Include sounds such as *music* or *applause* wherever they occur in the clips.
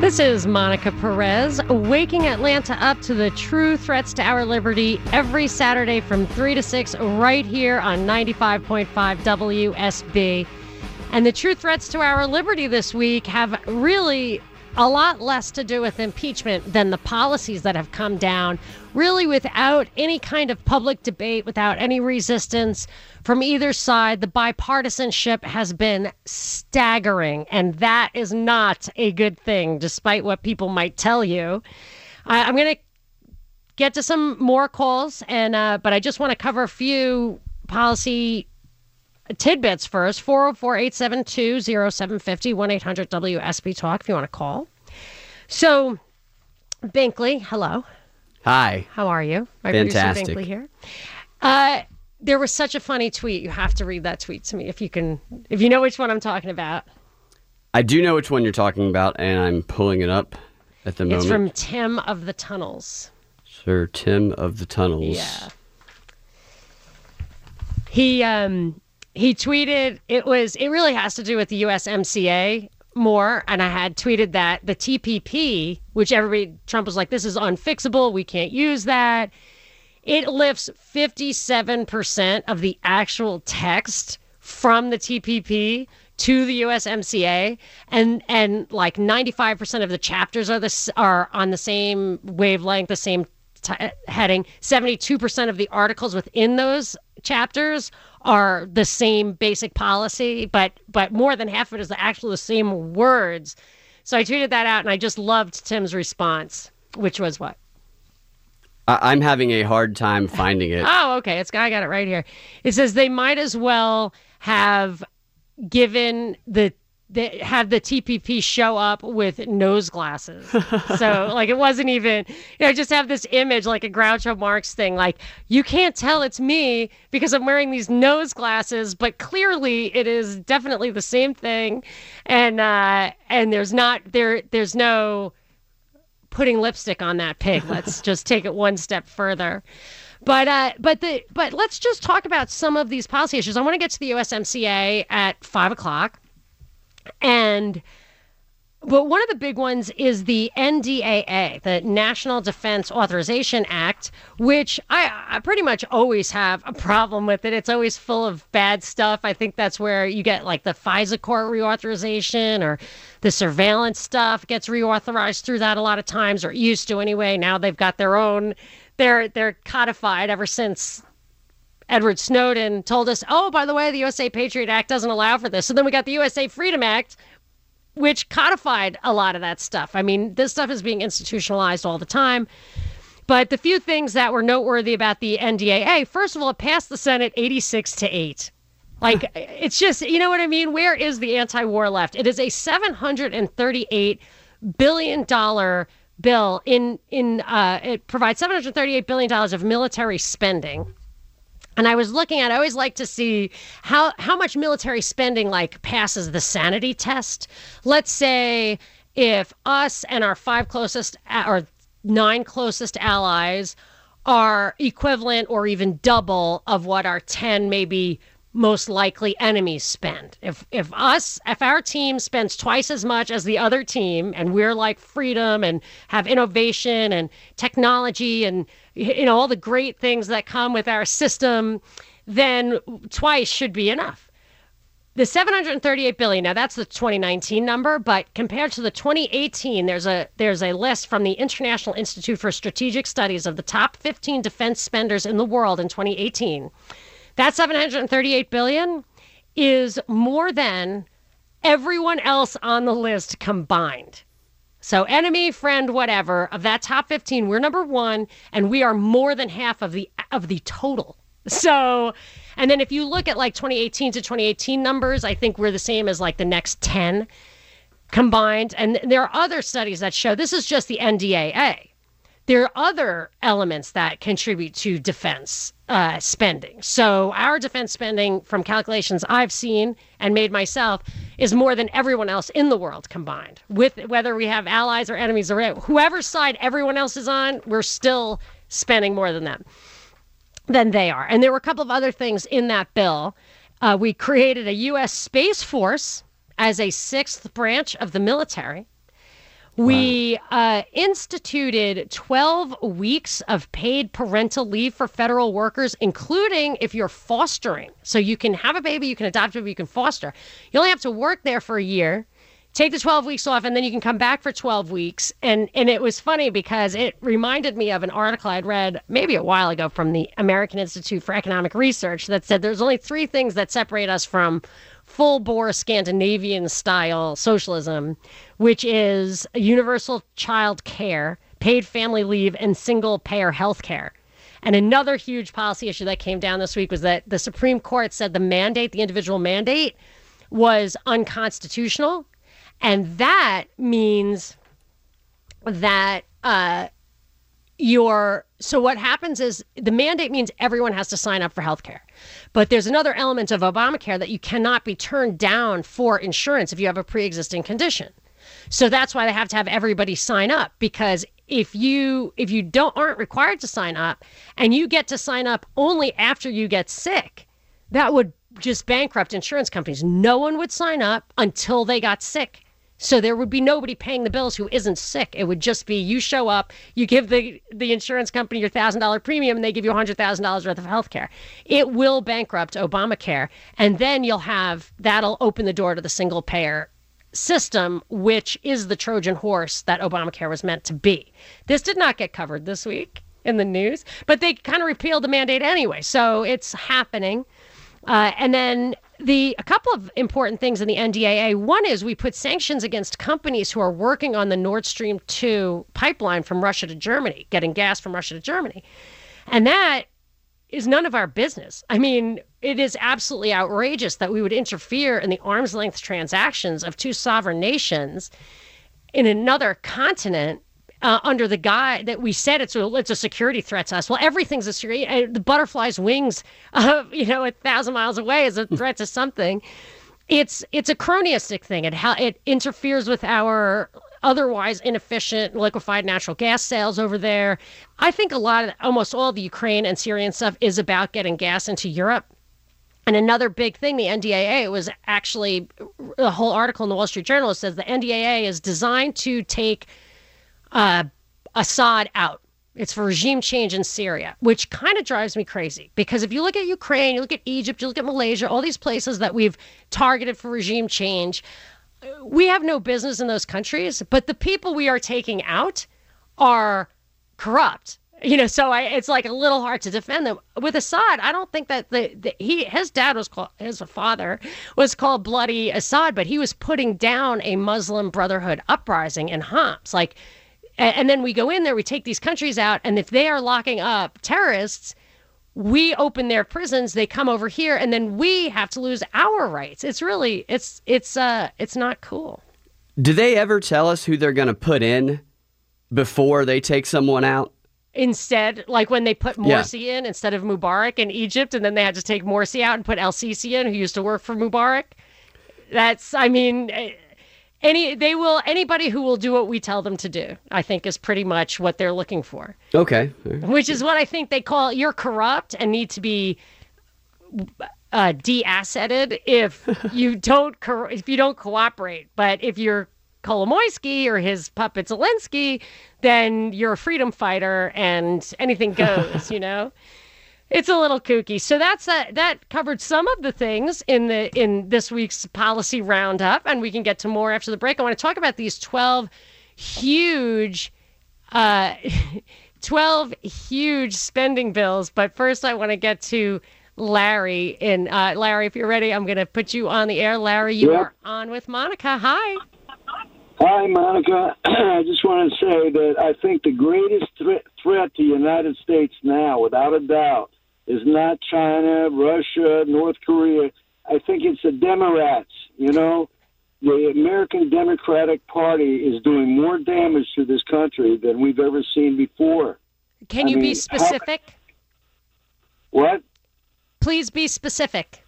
This is Monica Perez, waking Atlanta up to the true threats to our liberty every Saturday from 3 to 6, right here on 95.5 WSB. And the true threats to our liberty this week have really a lot less to do with impeachment than the policies that have come down, really without any kind of public debate, without any resistance from either side. The bipartisanship has been staggering, and that is not a good thing, despite what people might tell you. I, am going to get to some more calls, and uh, but I just want to cover a few policy tidbits first 404 872 0750 1 800 WSB Talk if you want to call. So, Binkley, hello. Hi. How are you? My Fantastic. producer Binkley here. Uh, there was such a funny tweet. You have to read that tweet to me if you can, if you know which one I'm talking about. I do know which one you're talking about, and I'm pulling it up at the moment. It's from Tim of the Tunnels. Sir Tim of the Tunnels. Yeah. He um he tweeted it was it really has to do with the USMCA more and I had tweeted that the TPP, which everybody Trump was like this is unfixable, we can't use that. It lifts 57% of the actual text from the TPP to the USMCA and and like 95% of the chapters are this are on the same wavelength, the same t- heading. 72% of the articles within those chapters are the same basic policy, but but more than half of it is actually the same words. So I tweeted that out, and I just loved Tim's response, which was what. I'm having a hard time finding it. *laughs* oh, okay. It's I got it right here. It says they might as well have given the they have the TPP show up with nose glasses. so *laughs* like it wasn't even you know just have this image like a Groucho Marx thing like you can't tell it's me because I'm wearing these nose glasses but clearly it is definitely the same thing and uh and there's not there there's no putting lipstick on that pig. Let's *laughs* just take it one step further. But uh, but the but let's just talk about some of these policy issues. I want to get to the USMCA at five o'clock. And but one of the big ones is the NDAA, the National Defense Authorization Act, which I, I, pretty much always have a problem with it. It's always full of bad stuff. I think that's where you get like the FISA court reauthorization or the surveillance stuff gets reauthorized through that a lot of times, or used to anyway. Now they've got their own, they're they're codified ever since Edward Snowden told us, oh, by the way, the USA Patriot Act doesn't allow for this. So then we got the USA Freedom Act, which codified a lot of that stuff. I mean, this stuff is being institutionalized all the time. But the few things that were noteworthy about the NDAA, first of all, it passed the Senate 86 to 8. Like, *laughs* it's just, you know what I mean? Where is the anti war left? It is a $738 billion bill in in uh, it provides 738 billion dollars of military spending and I was looking at I always like to see how how much military spending like passes the sanity test. Let's say if us and our five closest or nine closest allies are equivalent or even double of what our 10 maybe most likely enemies spend. If if us if our team spends twice as much as the other team and we're like freedom and have innovation and technology and you know all the great things that come with our system, then twice should be enough. The 738 billion. Now that's the 2019 number, but compared to the 2018, there's a there's a list from the International Institute for Strategic Studies of the top 15 defense spenders in the world in 2018. That 738 billion is more than everyone else on the list combined. So enemy, friend, whatever, of that top 15, we're number 1 and we are more than half of the of the total. So, and then if you look at like 2018 to 2018 numbers, I think we're the same as like the next 10 combined. And there are other studies that show this is just the NDAA. There are other elements that contribute to defense uh, spending. So our defense spending, from calculations I've seen and made myself, is more than everyone else in the world combined. With whether we have allies or enemies or whoever side everyone else is on, we're still spending more than them than they are. And there were a couple of other things in that bill. Uh, we created a U.S. Space Force as a sixth branch of the military. We uh, instituted 12 weeks of paid parental leave for federal workers, including if you're fostering. So you can have a baby, you can adopt a baby, you can foster. You only have to work there for a year, take the 12 weeks off, and then you can come back for 12 weeks. And, and it was funny because it reminded me of an article I'd read maybe a while ago from the American Institute for Economic Research that said there's only three things that separate us from full bore Scandinavian style socialism, which is universal child care, paid family leave, and single payer health care. And another huge policy issue that came down this week was that the Supreme Court said the mandate, the individual mandate, was unconstitutional. And that means that uh, your so what happens is the mandate means everyone has to sign up for health care. But there's another element of Obamacare that you cannot be turned down for insurance if you have a pre-existing condition. So that's why they have to have everybody sign up because if you if you don't aren't required to sign up and you get to sign up only after you get sick, that would just bankrupt insurance companies. No one would sign up until they got sick. So there would be nobody paying the bills who isn't sick. It would just be you show up, you give the the insurance company your thousand dollar premium, and they give you hundred thousand dollars worth of health care. It will bankrupt Obamacare, and then you'll have that'll open the door to the single payer system, which is the Trojan horse that Obamacare was meant to be. This did not get covered this week in the news, but they kind of repealed the mandate anyway, so it's happening. Uh, and then the a couple of important things in the NDAA. One is we put sanctions against companies who are working on the Nord Stream 2 pipeline from Russia to Germany, getting gas from Russia to Germany. And that is none of our business. I mean, it is absolutely outrageous that we would interfere in the arm's length transactions of two sovereign nations in another continent uh, under the guy that we said it's a it's a security threat to us. Well, everything's a security. Uh, the butterfly's wings, uh, *laughs* you know, a thousand miles away is a threat to something. It's it's a cronyistic thing. It how it interferes with our otherwise inefficient liquefied natural gas sales over there. I think a lot of almost all the Ukraine and Syrian stuff is about getting gas into Europe. And another big thing, the NDAA was actually a whole article in the Wall Street Journal says the NDAA is designed to take uh, Assad out. It's for regime change in Syria, which kind of drives me crazy because if you look at Ukraine, you look at Egypt, you look at Malaysia, all these places that we've targeted for regime change, we have no business in those countries, but the people we are taking out are corrupt. You know, so I, it's like a little hard to defend them. With Assad, I don't think that the, the he his dad was called his father was called Bloody Assad, but he was putting down a Muslim Brotherhood uprising in Homs. Like and, and then we go in there, we take these countries out, and if they are locking up terrorists, we open their prisons they come over here and then we have to lose our rights. It's really it's it's uh it's not cool. Do they ever tell us who they're going to put in before they take someone out? Instead like when they put morsi yeah. in instead of mubarak in egypt and then they had to take morsi out and put el sisi in who used to work for mubarak? That's i mean any they will anybody who will do what we tell them to do i think is pretty much what they're looking for. Okay. Which is what i think they call you're corrupt and need to be uh, de-assetted if *laughs* you don't co- if you don't cooperate. But if you're Kolomoisky or his puppet Zelensky, then you're a freedom fighter and anything goes, you know? *laughs* it's a little kooky. So that's a, that covered some of the things in the in this week's policy roundup, and we can get to more after the break. I want to talk about these twelve huge, uh, *laughs* twelve huge spending bills. But first, I want to get to Larry. And uh, Larry, if you're ready, I'm going to put you on the air. Larry, you yep. are on with Monica. Hi. Hi, Monica. *clears throat* I just want to say that I think the greatest threat, threat to the United States now, without a doubt, is not China, Russia, North Korea. I think it's the Democrats. You know, the American Democratic Party is doing more damage to this country than we've ever seen before. Can I you mean, be specific? What? Please be specific.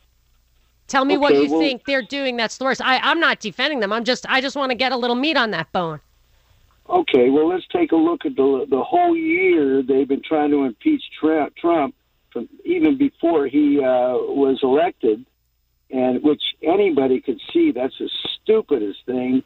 Tell me what you well- think they're doing that's the worst. I, I'm not defending them. I'm just I just want to get a little meat on that bone. Okay, well, let's take a look at the the whole year they've been trying to impeach Trump, Trump from even before he uh, was elected, and which anybody could see that's the stupidest thing.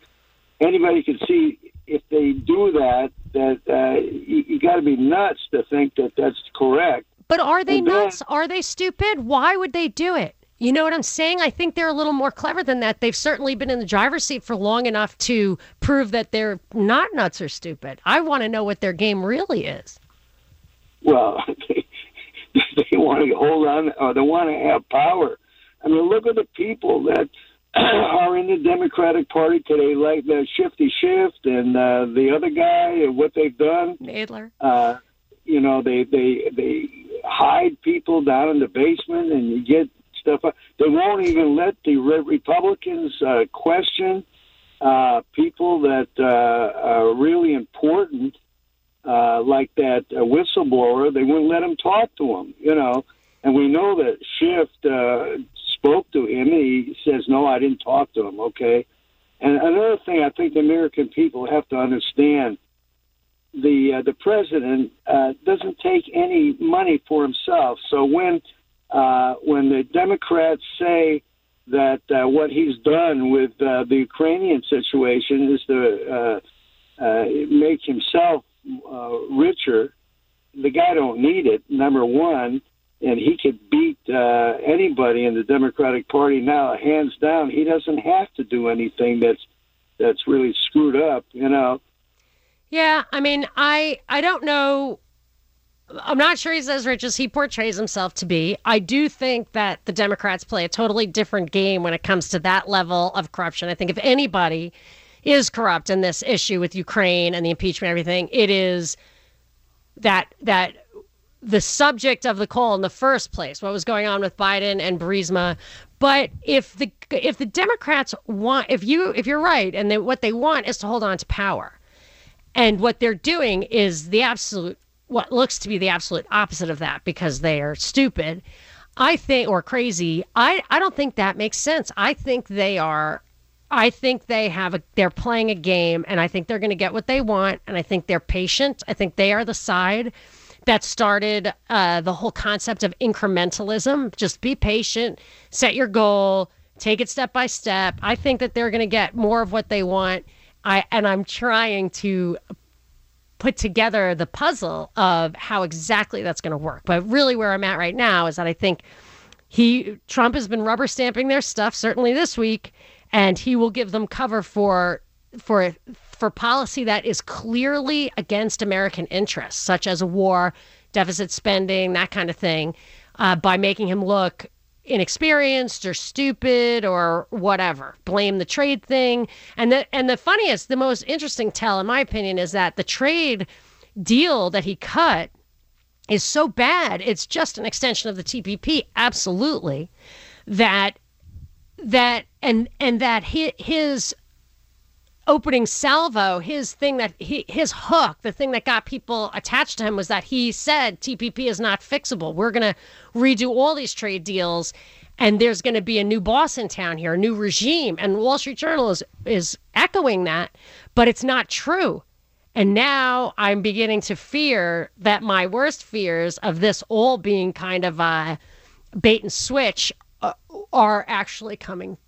Anybody could see if they do that that uh, you, you got to be nuts to think that that's correct. But are they And then- nuts? Are they stupid? Why would they do it? You know what I'm saying? I think they're a little more clever than that. They've certainly been in the driver's seat for long enough to prove that they're not nuts or stupid. I want to know what their game really is. Well, *laughs* they, *laughs* they want to hold on, or they want to have power. I mean, look at the people that *clears throat* are in the Democratic Party today, like the Shifty Shift and uh, the other guy, and what they've done. Nadler. Uh, you know, they they they hide people down in the basement, and you get stuff. They won't even let the Re- Republicans uh, question uh, people that uh, are really important uh, like that uh, whistleblower, they wouldn't let him talk to him, you know. And we know that Schiff uh, spoke to him, he says, "No, I didn't talk to him." Okay. And another thing, I think the American people have to understand: the uh, the president uh, doesn't take any money for himself. So when uh, when the Democrats say that uh, what he's done with uh, the Ukrainian situation is to uh, uh, make himself uh, richer. The guy don't need it. Number one, and he could beat uh, anybody in the Democratic Party now, hands down. He doesn't have to do anything that's that's really screwed up. You know. Yeah, I mean, I I don't know. I'm not sure he's as rich as he portrays himself to be. I do think that the Democrats play a totally different game when it comes to that level of corruption. I think if anybody is corrupt in this issue with Ukraine and the impeachment and everything, it is that that the subject of the call in the first place, what was going on with Biden and Burisma. But if the if the Democrats want, if you if you're right, and they, what they want is to hold on to power, and what they're doing is the absolute what looks to be the absolute opposite of that because they are stupid. I think or crazy. I I don't think that makes sense. I think they are I think they have a they're playing a game and I think they're going to get what they want and I think they're patient. I think they are the side that started uh, the whole concept of incrementalism. Just be patient, set your goal, take it step by step. I think that they're going to get more of what they want. I and I'm trying to put together the puzzle of how exactly that's going to work. But really, where I'm at right now is that I think he Trump has been rubber stamping their stuff certainly this week, and he will give them cover for for for policy that is clearly against American interests, such as war, deficit spending, that kind of thing, uh, by making him look inexperienced or stupid or whatever. Blame the trade thing. And the and the funniest, the most interesting tell, in my opinion, is that the trade deal that he cut is so bad. It's just an extension of the TPP, absolutely. That that and and that his, opening salvo, his thing that he, his hook, the thing that got people attached to him was that he said TPP is not fixable. We're going to redo all these trade deals and there's going to be a new boss in town here, a new regime. And Wall Street Journal is, is echoing that, but it's not true. And now I'm beginning to fear that my worst fears of this all being kind of a bait and switch uh, are actually coming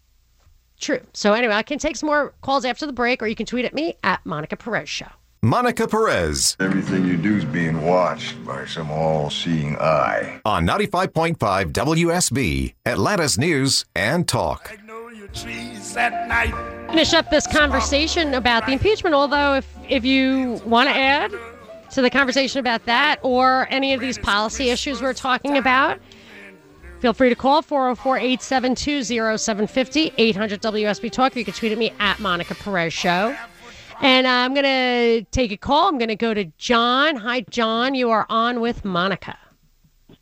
true. So anyway, I can take some more calls after the break, or you can tweet at me at Monica Perez Show. Monica Perez Everything you do is being watched by some all seeing eye. on 95.5 WSB, Atlanta's News and Talk. Ignore your trees at night. Finish up this conversation about the impeachment. Although, if if you want to add to the conversation about that or any of these policy issues we're talking about, feel free to call 404 872 0750 800 WSB Talk. You can tweet at me at Monica Perez Show. And uh, I'm going to take a call. I'm going to go to John. Hi, John. You are on with Monica. Hey,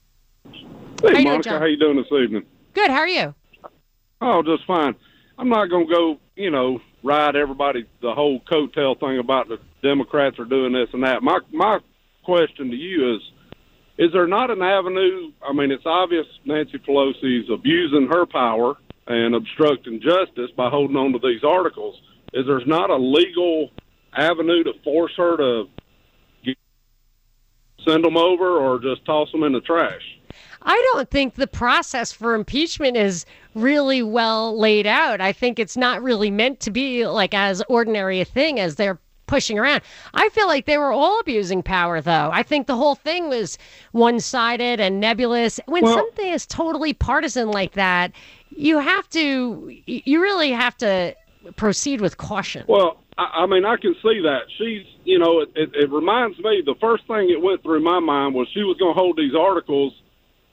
How you doing, Monica, how you doing this evening? Good. How are you? Oh, just fine. I'm not going to go, you know, ride everybody the whole coattail thing about the Democrats are doing this and that. My my question to you is, is there not an avenue? I mean, it's obvious Nancy Pelosi's abusing her power and obstructing justice by holding on to these articles. Is there's not a legal avenue to force her to get, send them over or just toss them in the trash? I don't think the process for impeachment is really well laid out. I think it's not really meant to be like as ordinary a thing as they're pushing around. I feel like they were all abusing power, though. I think the whole thing was one sided and nebulous. When Well- something is totally partisan like that, you have to, you really have to proceed with caution. Well, I, I mean, I can see that. She's, you know, it, it, it reminds me, the first thing that went through my mind was she was going to hold these articles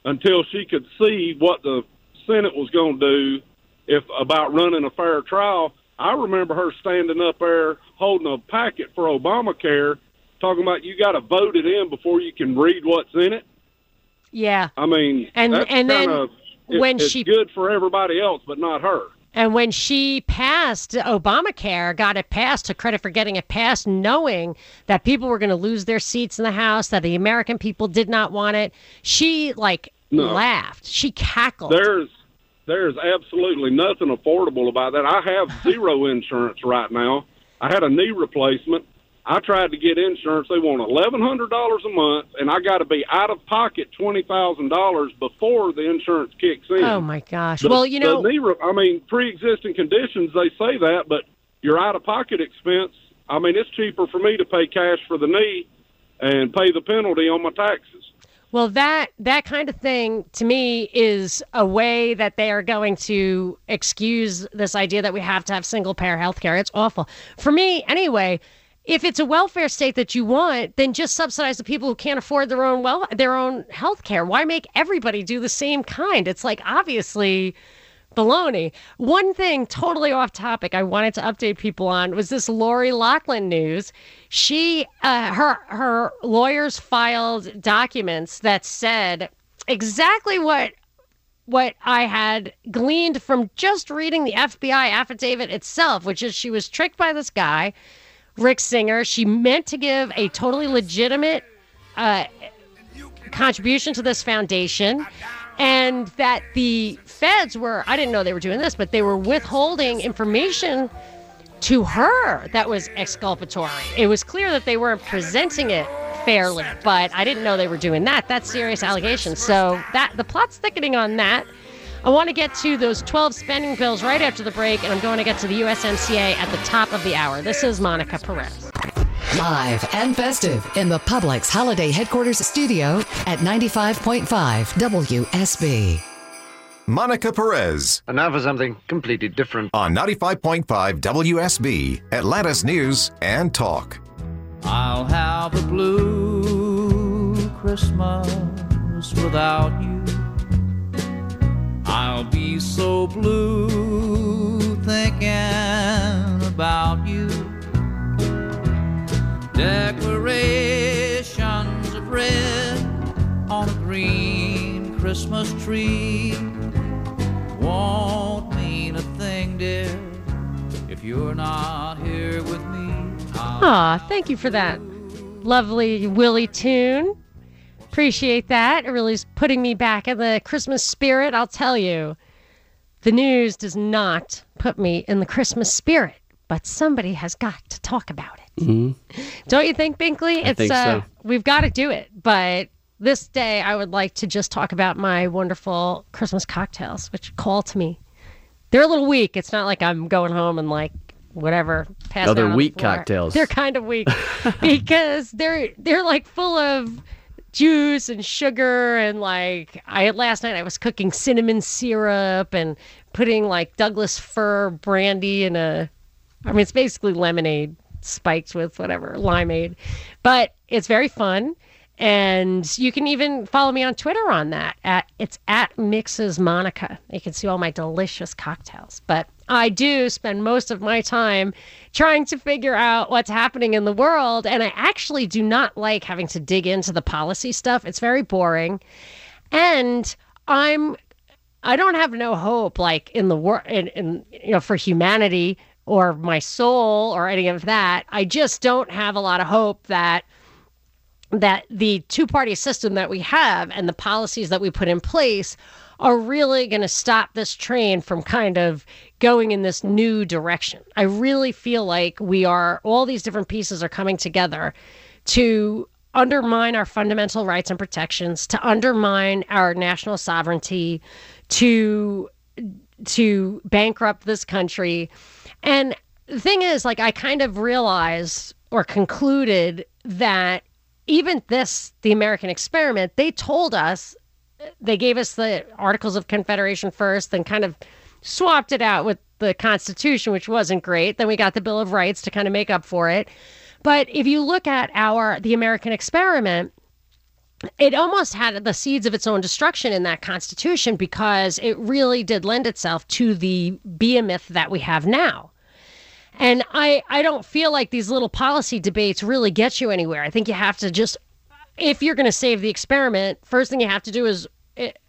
until she could see what the Senate was going to do if about running a fair trial. I remember her standing up there holding a packet for Obamacare, talking about you got to vote it in before you can read what's in it. Yeah. I mean, And- and then kinda, it- when it's she- good for everybody else, but not her. And when she passed Obamacare, got it passed, took credit for getting it passed, knowing that people were going to lose their seats in the House, that the American people did not want it, she like No. laughed. She cackled. There's there's absolutely nothing affordable about that. I have *laughs* zero insurance right now. I had a knee replacement. I tried to get insurance. They want eleven hundred dollars a month, and I got to be out of pocket twenty thousand dollars before the insurance kicks in. oh my gosh. The- well, you know, knee I mean, pre-existing conditions. They say that, but your out-of-pocket expense. I mean, it's cheaper for me to pay cash for the knee and pay the penalty on my taxes. Well, that that kind of thing to me is a way that they are going to excuse this idea that we have to have single payer health care. It's awful. For me, anyway, if it's a welfare state that you want, then just subsidize the people who can't afford their own well their own health care. Why make everybody do the same kind? It's like obviously baloney. One thing totally off topic I wanted to update people on was this Lori Loughlin news. She uh, her her lawyers filed documents that said exactly what what I had gleaned from just reading the FBI affidavit itself, which is she was tricked by this guy, Rick Singer. She meant to give a totally legitimate uh, contribution to this foundation and that the feds were i didn't know they were doing this but they were withholding information to her that was exculpatory. It was clear that they weren't presenting it fairly but i didn't know they were doing that. That's serious allegations. So that the plot's thickening on that. I want to get to those 12 spending bills right after the break and i'm going to get to the usmca at the top of the hour. This is monica perez Live and festive in the Publix Holiday Headquarters studio at 95.5 WSB. Monica Perez And now for something completely different. on 95.5 WSB, Atlanta's News and Talk. I'll have a blue Christmas without you. I'll be so blue thinking about you. Christmas tree won't mean a thing, dear, if you're not here with me. I'll Aw, thank you for that lovely Willie tune. Appreciate that. It really is putting me back in the Christmas spirit. I'll tell you, the news does not put me in the Christmas spirit, but somebody has got to talk about it. Don't you think, Binkley? I it's think uh, we've got to do it. But this day, I would like to just talk about my wonderful Christmas cocktails, which call to me. They're a little weak. It's not like I'm going home and like whatever. passed Oh, they're out the weak cocktails. They're kind of weak *laughs* because they're they're like full of juice and sugar and like I last night I was cooking cinnamon syrup and putting like Douglas fir brandy in a I mean it's basically lemonade spiked with whatever limeade. But it's very fun. And you can even follow me on Twitter on that. At it's at Mixes Monica. You can see all my delicious cocktails. But I do spend most of my time trying to figure out what's happening in the world. And I actually do not like having to dig into the policy stuff. It's very boring. And I'm I don't have no hope like in the world in, in you know for humanity or my soul or any of that. I just don't have a lot of hope that that the two party system that we have and the policies that we put in place are really going to stop this train from kind of going in this new direction. I really feel like we are, all these different pieces are coming together to undermine our fundamental rights and protections, to undermine our national sovereignty, to to bankrupt this country. And the thing is, like, I kind of realized or concluded that even this, the American experiment, they told us, they gave us the Articles of Confederation first, then kind of swapped it out with the Constitution, which wasn't great. Then we got the Bill of Rights to kind of make up for it. But if you look at our the American experiment, it almost had the seeds of its own destruction in that constitution because it really did lend itself to the behemoth that we have now. And I, I don't feel like these little policy debates really get you anywhere. I think you have to just, if you're going to save the experiment, first thing you have to do is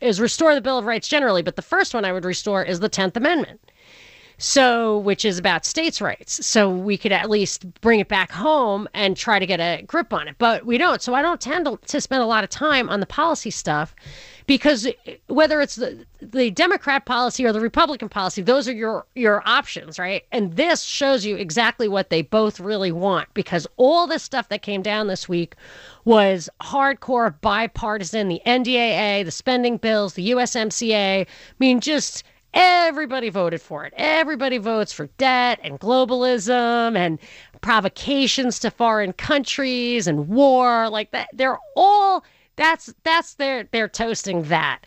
is restore the Bill of Rights generally. But the first one I would restore is the Tenth Amendment. So, which is about states' rights. So we could at least bring it back home and try to get a grip on it. But we don't. So I don't tend to, to spend a lot of time on the policy stuff because whether it's the, the Democrat policy or the Republican policy, those are your your options, right? And this shows you exactly what they both really want because all this stuff that came down this week was hardcore bipartisan, the NDAA, the spending bills, the USMCA. I mean, just Everybody voted for it. Everybody votes for debt and globalism and provocations to foreign countries and war like that. They're all that's that's their they're toasting that.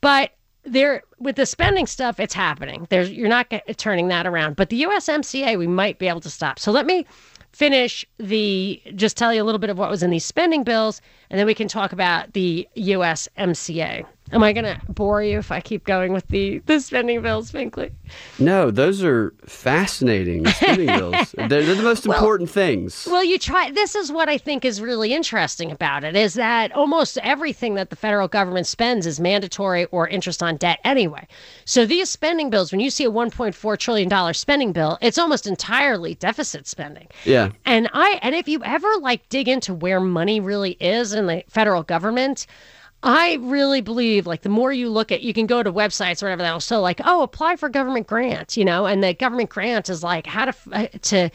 But there with the spending stuff it's happening. There's you're not turning that around. But the USMCA we might be able to stop. So let me finish the just tell you a little bit of what was in these spending bills and then we can talk about the USMCA. Am I going to bore you if I keep going with the, the spending bills, Binkley? No, those are fascinating spending *laughs* bills. They're, they're, the most well, important things. Well, you try. This is what I think is really interesting about it is that almost everything that the federal government spends is mandatory or interest on debt anyway. So these spending bills, when you see a 1.4 trillion dollar spending bill, it's almost entirely deficit spending. Yeah. And I and if you ever like dig into where money really is in the federal government. I really believe like the more you look at, you can go to websites or whatever that'll show like, oh, apply for government grants, you know, and the government grant is like how to uh, to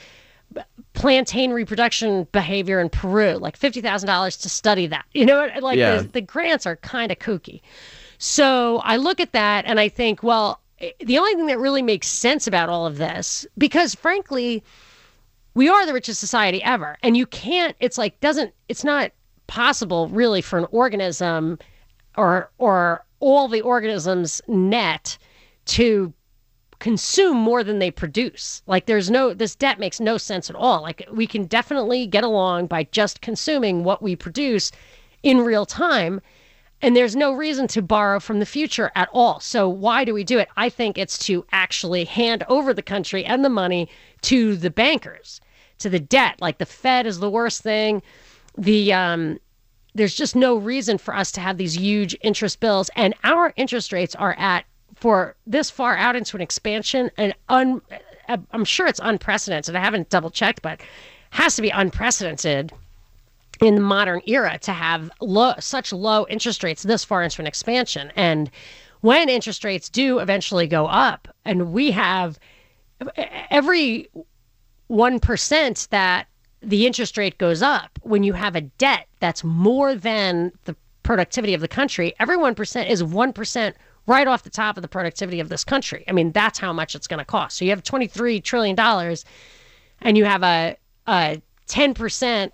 plantain reproduction behavior in Peru, like fifty thousand dollars to study that. You know, like yeah. the, the grants are kind of kooky. So I look at that and I think, well, eh, the only thing that really makes sense about all of this, because frankly, we are the richest society ever, and you can't. It's like doesn't. It's not possible really for an organism or or all the organisms net to consume more than they produce. Like there's no this debt makes no sense at all. Like we can definitely get along by just consuming what we produce in real time and there's no reason to borrow from the future at all. So why do we do it? I think it's to actually hand over the country and the money to the bankers, to the debt. Like the Fed is the worst thing the um, there's just no reason for us to have these huge interest bills, and our interest rates are at for this far out into an expansion and un, I'm sure it's unprecedented. I haven't double checked, but has to be unprecedented in the modern era to have low, such low interest rates this far into an expansion. And when interest rates do eventually go up, and we have every 1% that the interest rate goes up when you have a debt that's more than the productivity of the country. Every 1% is 1% right off the top of the productivity of this country. I mean, that's how much it's going to cost. So you have $23 trillion and you have a, a 10%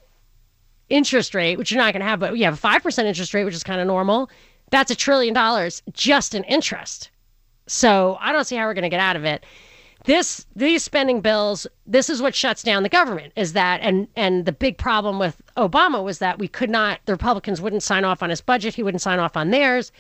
interest rate, which you're not going to have, but you have a 5% interest rate, which is kind of normal. That's a trillion dollars just in interest. So I don't see how we're going to get out of it this these spending bills this is what shuts down the government is that and and the big problem with obama was that we could not the republicans wouldn't sign off on his budget he wouldn't sign off on theirs.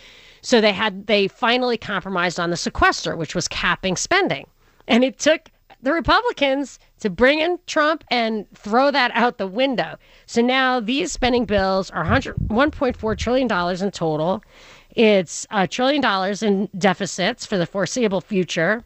So they had they finally compromised on the sequester which was capping spending. And it took the republicans to bring in trump and throw that out the window. So now these spending bills are 100 1.4 trillion dollars in total. It's a trillion dollars in deficits for the foreseeable future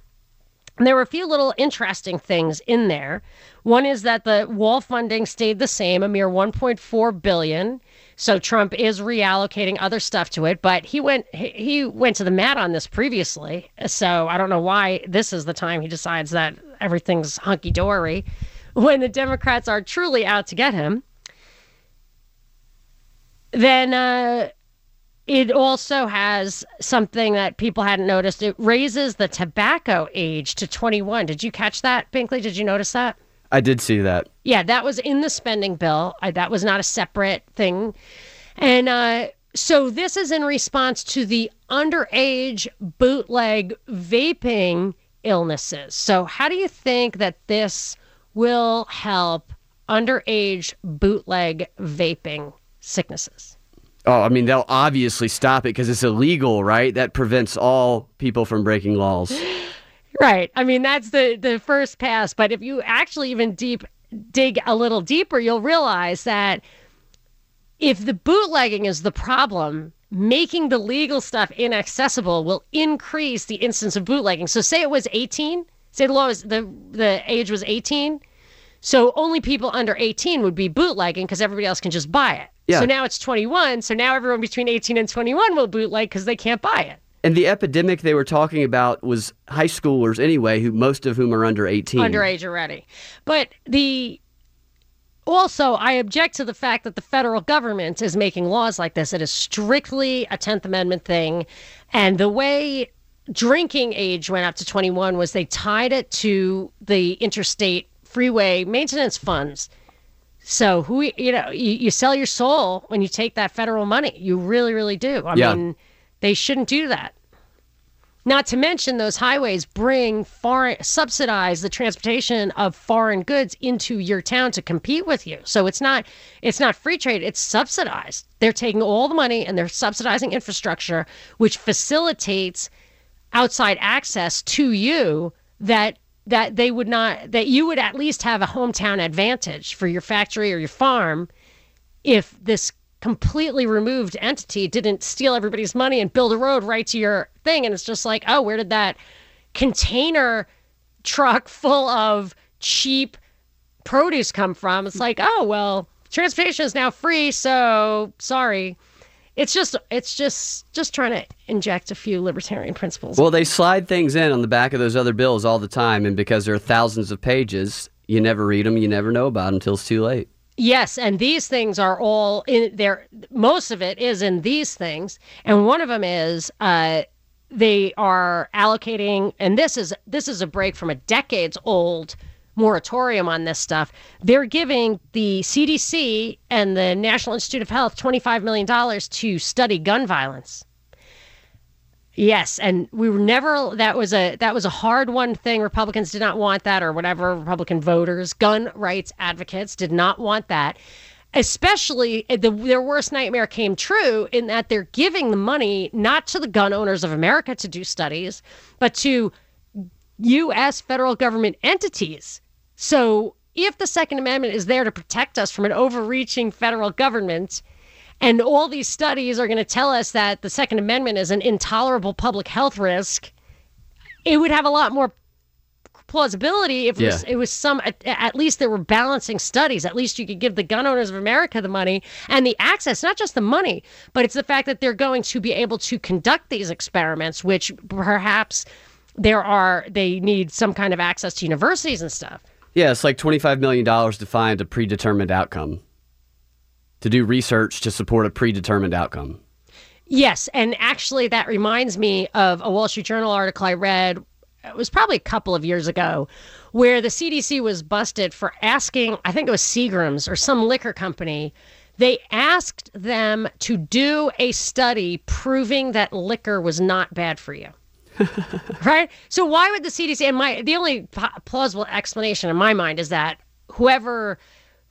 and there were a few little interesting things in there. One is that the wall funding stayed the same, a mere 1.4 billion. So Trump is reallocating other stuff to it, but he went he, went to the mat on this previously. So I don't know why this is the time he decides that everything's hunky dory *laughs* when the Democrats are truly out to get him. Then uh, it also has something that people hadn't noticed. It raises the tobacco age to 21. Did you catch that, Binkley? Did you notice that? I did see that. Yeah, that was in the spending bill. I, that was not a separate thing. And uh, so this is in response to the underage bootleg vaping illnesses. So, how do you think that this will help underage bootleg vaping sicknesses? Oh, I mean, they'll obviously stop it because it's illegal, right? That prevents all people from breaking laws. *gasps* Right. I mean, that's the the first pass. But if you actually even deep dig a little deeper, you'll realize that if the bootlegging is the problem, making the legal stuff inaccessible will increase the instance of bootlegging. So, say it was 18. Say the law was the the age was 18. So only people under 18 would be bootlegging because everybody else can just buy it. Yeah. So now it's 21. So now everyone between 18 and 21 will bootleg because they can't buy it. And the epidemic they were talking about was high schoolers anyway, who most of whom are under 18. Underage already. But the also, I object to the fact that the federal government is making laws like this. It is strictly a 10th Amendment thing. And the way drinking age went up to 21 was they tied it to the interstate freeway maintenance funds. So who you know you, you sell your soul when you take that federal money. You really, really do. I Yeah. mean, they shouldn't do that. Not to mention those highways bring foreign subsidize the transportation of foreign goods into your town to compete with you. So it's not it's not free trade, it's subsidized. They're taking all the money and they're subsidizing infrastructure which facilitates outside access to you that that they would not that you would at least have a hometown advantage for your factory or your farm if this completely removed entity didn't steal everybody's money and build a road right to your thing. And it's just like oh where did that container truck full of cheap produce come from? It's like oh well transportation is now free so sorry it's just it's just just trying to inject a few libertarian principles Well, they slide things in on the back of those other bills all the time, and because there are thousands of pages, you never read them, you never know about them until it's too late. Yes, and these things are all in there. Most of it is in these things, and one of them is uh, they are allocating, and this is this is a break from a decades old moratorium on this stuff. They're giving the CDC and the National Institute of Health twenty five million dollars to study gun violence. Yes, and we were never that was a that was a hard one thing. Republicans did not want that or whatever Republican voters, gun rights advocates did not want that. Especially eh, the their worst nightmare came true in that they're giving the money not to the gun owners of America to do studies, but to US federal government entities. So if the Second Amendment is there to protect us from an overreaching federal government, and all these studies are going to tell us that the Second Amendment is an intolerable public health risk, it would have a lot more plausibility if it, was, it was some at, at least there were balancing studies. At least you could give the gun owners of america the money and the access not just the money but it's the fact that they're going to be able to conduct these experiments which perhaps there are they need some kind of access to universities and stuff Yeah, it's like $25 million to find a predetermined outcome, to do research to support a predetermined outcome. Yes, and actually, that reminds me of a Wall Street Journal article I read. It was probably a couple of years ago, where the CDC was busted for asking, I think it was Seagram's or some liquor company. They asked them to do a study proving that liquor was not bad for you. *laughs* right? So why would the CDC? And my the only plausible explanation in my mind is that whoever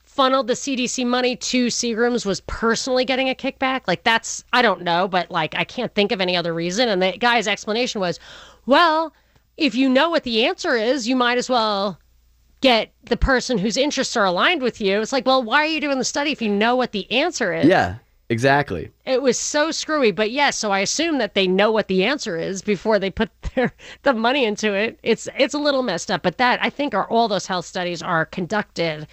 funneled the CDC money to Seagram's was personally getting a kickback. Like that's I don't know, but like I can't think of any other reason. And the guy's explanation was, well, if you know what the answer is, you might as well get the person whose interests are aligned with you. It's like, well, why are you doing the study if you know what the answer is? Yeah, exactly. It was so screwy, but yes, so I assume that they know what the answer is before they put *laughs* their the money into it. It's it's a little messed up, but that I think are all those health studies are conducted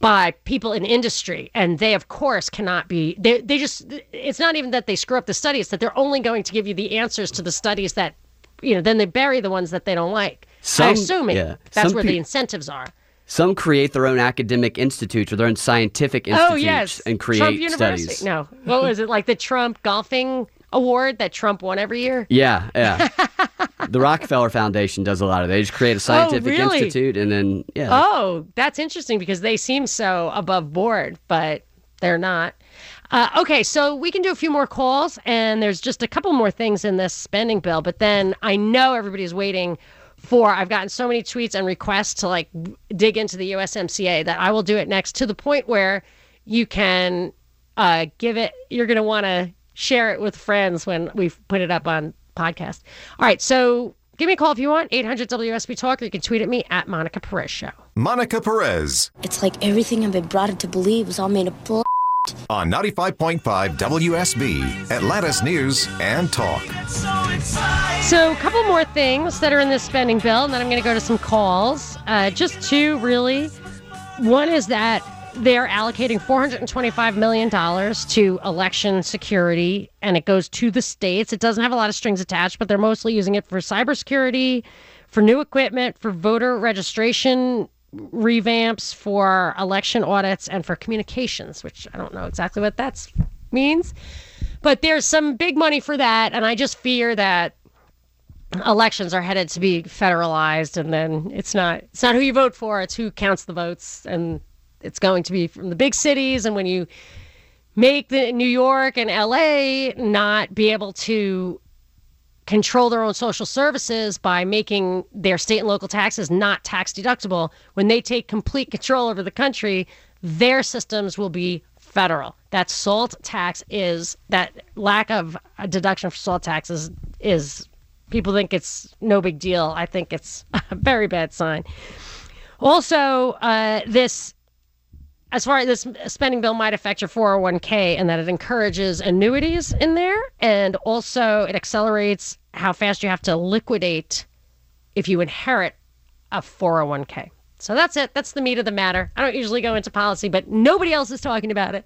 by people in industry and they of course cannot be they they just it's not even that they screw up the studies that they're only going to give you the answers to the studies that you know then they bury the ones that they don't like Some- i'm assuming yeah. that's Some where pe- the incentives are Some create their own academic institutes or their own scientific institutes oh yes and create trump university studies. no what was it like the trump golfing award that trump won every year Yeah, yeah. *laughs* the Rockefeller Foundation does a lot of it. They just create a scientific Oh, really? institute and then yeah. Oh, that's interesting because they seem so above board, but they're not. Uh, okay, so we can do a few more calls, and there's just a couple more things in this spending bill. But then I know everybody's waiting for. I've gotten so many tweets and requests to like dig into the USMCA that I will do it next to the point where you can uh, give it. You're going to want to share it with friends when we put it up on podcast. All right, so give me a call if you want 800 WSB Talk, or you can tweet at me at Monica Perez Show. Monica Perez It's like everything I've been brought up to believe was all made of bull. On 95.5 WSB, Atlanta's News and Talk. So, a couple more things that are in this spending bill, and then I'm going to go to some calls. Uh, just two, really. One is that they're allocating $425 million to election security, and it goes to the states. It doesn't have a lot of strings attached, but they're mostly using it for cybersecurity, for new equipment, for voter registration revamps, for election audits, and for communications, which I don't know exactly what that means. But there's some big money for that, and I just fear that elections are headed to be federalized and then it's not it's not who you vote for it's who counts the votes and it's going to be from the big cities and when you make the New York and LA not be able to control their own social services by making their state and local taxes not tax deductible when they take complete control over the country their systems will be federal that salt tax is that lack of a deduction for salt taxes is people think it's no big deal. I think it's *laughs* a very bad sign. Also, uh, this, as far as this spending bill might affect your 401k, and that it encourages annuities in there, and also it accelerates how fast you have to liquidate if you inherit a 401k. So that's it. That's the meat of the matter. I don't usually go into policy, but nobody else is talking about it.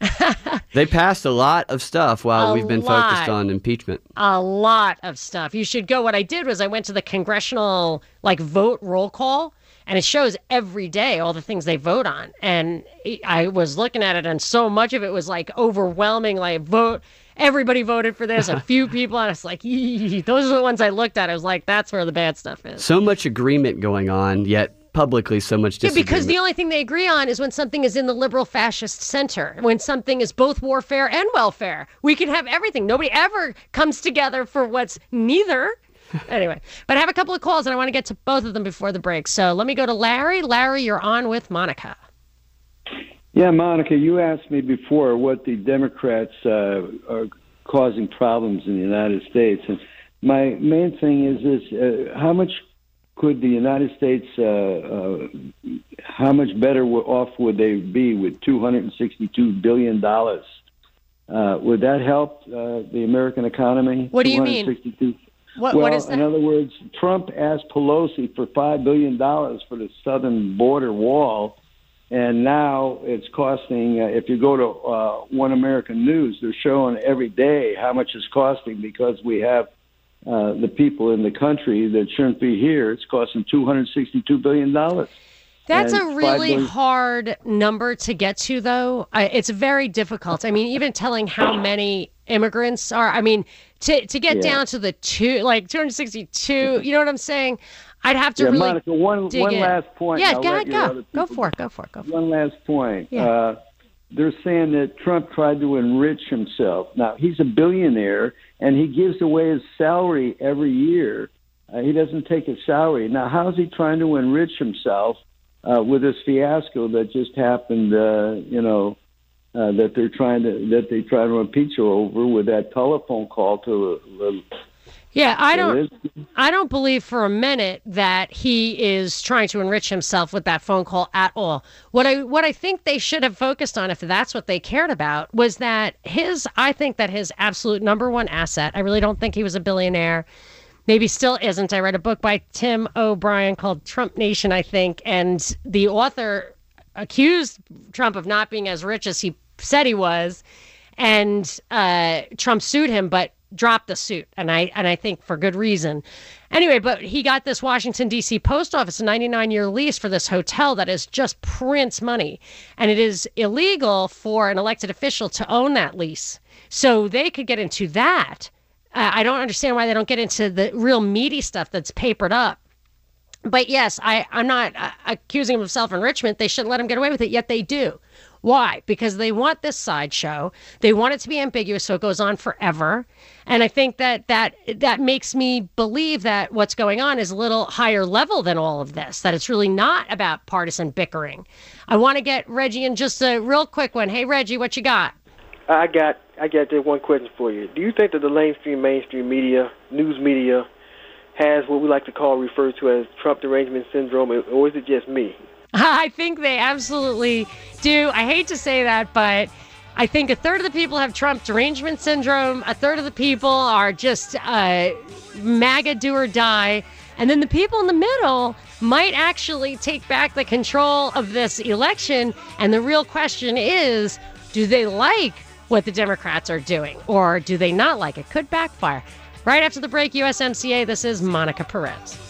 *laughs* They passed a lot of stuff while A we've been lot. focused on impeachment. a lot of stuff. You should go. What I did was I went to the congressional like vote roll call, and it shows every day all the things they vote on. And I was looking at it, and so much of it was like overwhelming. Like vote, everybody voted for this. A *laughs* few people, and it's like those are the ones I looked at. I was like, that's where the bad stuff is. So much agreement going on, yet publicly so much Yeah, disagreement. because the only thing they agree on is when something is in the liberal fascist center, when something is both warfare and welfare. We can have everything. Nobody ever comes together for what's neither. *laughs* anyway, but I have a couple of calls and I want to get to both of them before the break. So let me go to Larry. Larry, you're on with Monica. Yeah, Monica, you asked me before what the Democrats uh, are causing problems in the United States, and my main thing is this: uh, how much could the United States, uh, uh, how much better off would they be with two hundred and sixty-two billion dollars? Uh, would that help uh, the American economy? What do you mean? 262 What, well, what is that? in other words, Trump asked Pelosi for five billion dollars for the southern border wall, and now it's costing. Uh, if you go to uh, One American News, they're showing every day how much it's costing because we have uh, the people in the country that shouldn't be here. It's costing two hundred sixty-two billion dollars. That's a really billion- hard number to get to, though. I, it's very difficult. I mean, even telling how many immigrants are. I mean, to to get Yeah. down to the two, like two hundred sixty-two. You know what I'm saying? I'd have to yeah, really Monica. One dig one in. last point. Yeah, go let ahead, your go, go for it, go for it, go for it. One last point. Yeah. Uh, they're saying that Trump tried to enrich himself. Now he's a billionaire, and he gives away his salary every year. Uh, he doesn't take his salary. Now, how is he trying to enrich himself uh, with this fiasco that just happened? Uh, you know, uh, that they're trying to that they try to impeach her over with that telephone call to. Uh, Yeah, I don't. I don't believe for a minute that he is trying to enrich himself with that phone call at all. What I what I think they should have focused on if that's what they cared about was that his I think that his absolute number one asset. I really don't think he was a billionaire. Maybe still isn't. I read a book by Tim O'Brien called Trump Nation, I think, and the author accused Trump of not being as rich as he said he was, and uh, Trump sued him, but dropped the suit, and I and I think for good reason. Anyway, but he got this Washington D.C. post office a 99 year lease for this hotel that is just Prince money, and it is illegal for an elected official to own that lease. So they could get into that. I don't understand why they don't get into the real meaty stuff that's papered up. But yes, I, I'm not uh, accusing them of self enrichment. They shouldn't let them get away with it, yet they do. Why? Because they want this sideshow. They want it to be ambiguous so it goes on forever. And I think that that that makes me believe that what's going on is a little higher level than all of this. That it's really not about partisan bickering. I want to get Reggie in just a real quick one. Hey Reggie, what you got? I got I got just one question for you. Do you think that the mainstream mainstream media, news media, has what we like to call referred to as Trump derangement syndrome, or is it just me? *laughs* I think they absolutely do. I hate to say that, but I think a third of the people have Trump derangement syndrome. A third of the people are just uh, MAGA do or die. And then the people in the middle might actually take back the control of this election. And the real question is do they like what the Democrats are doing or do they not like it? Could backfire. Right after the break, USMCA, this is Monica Perez.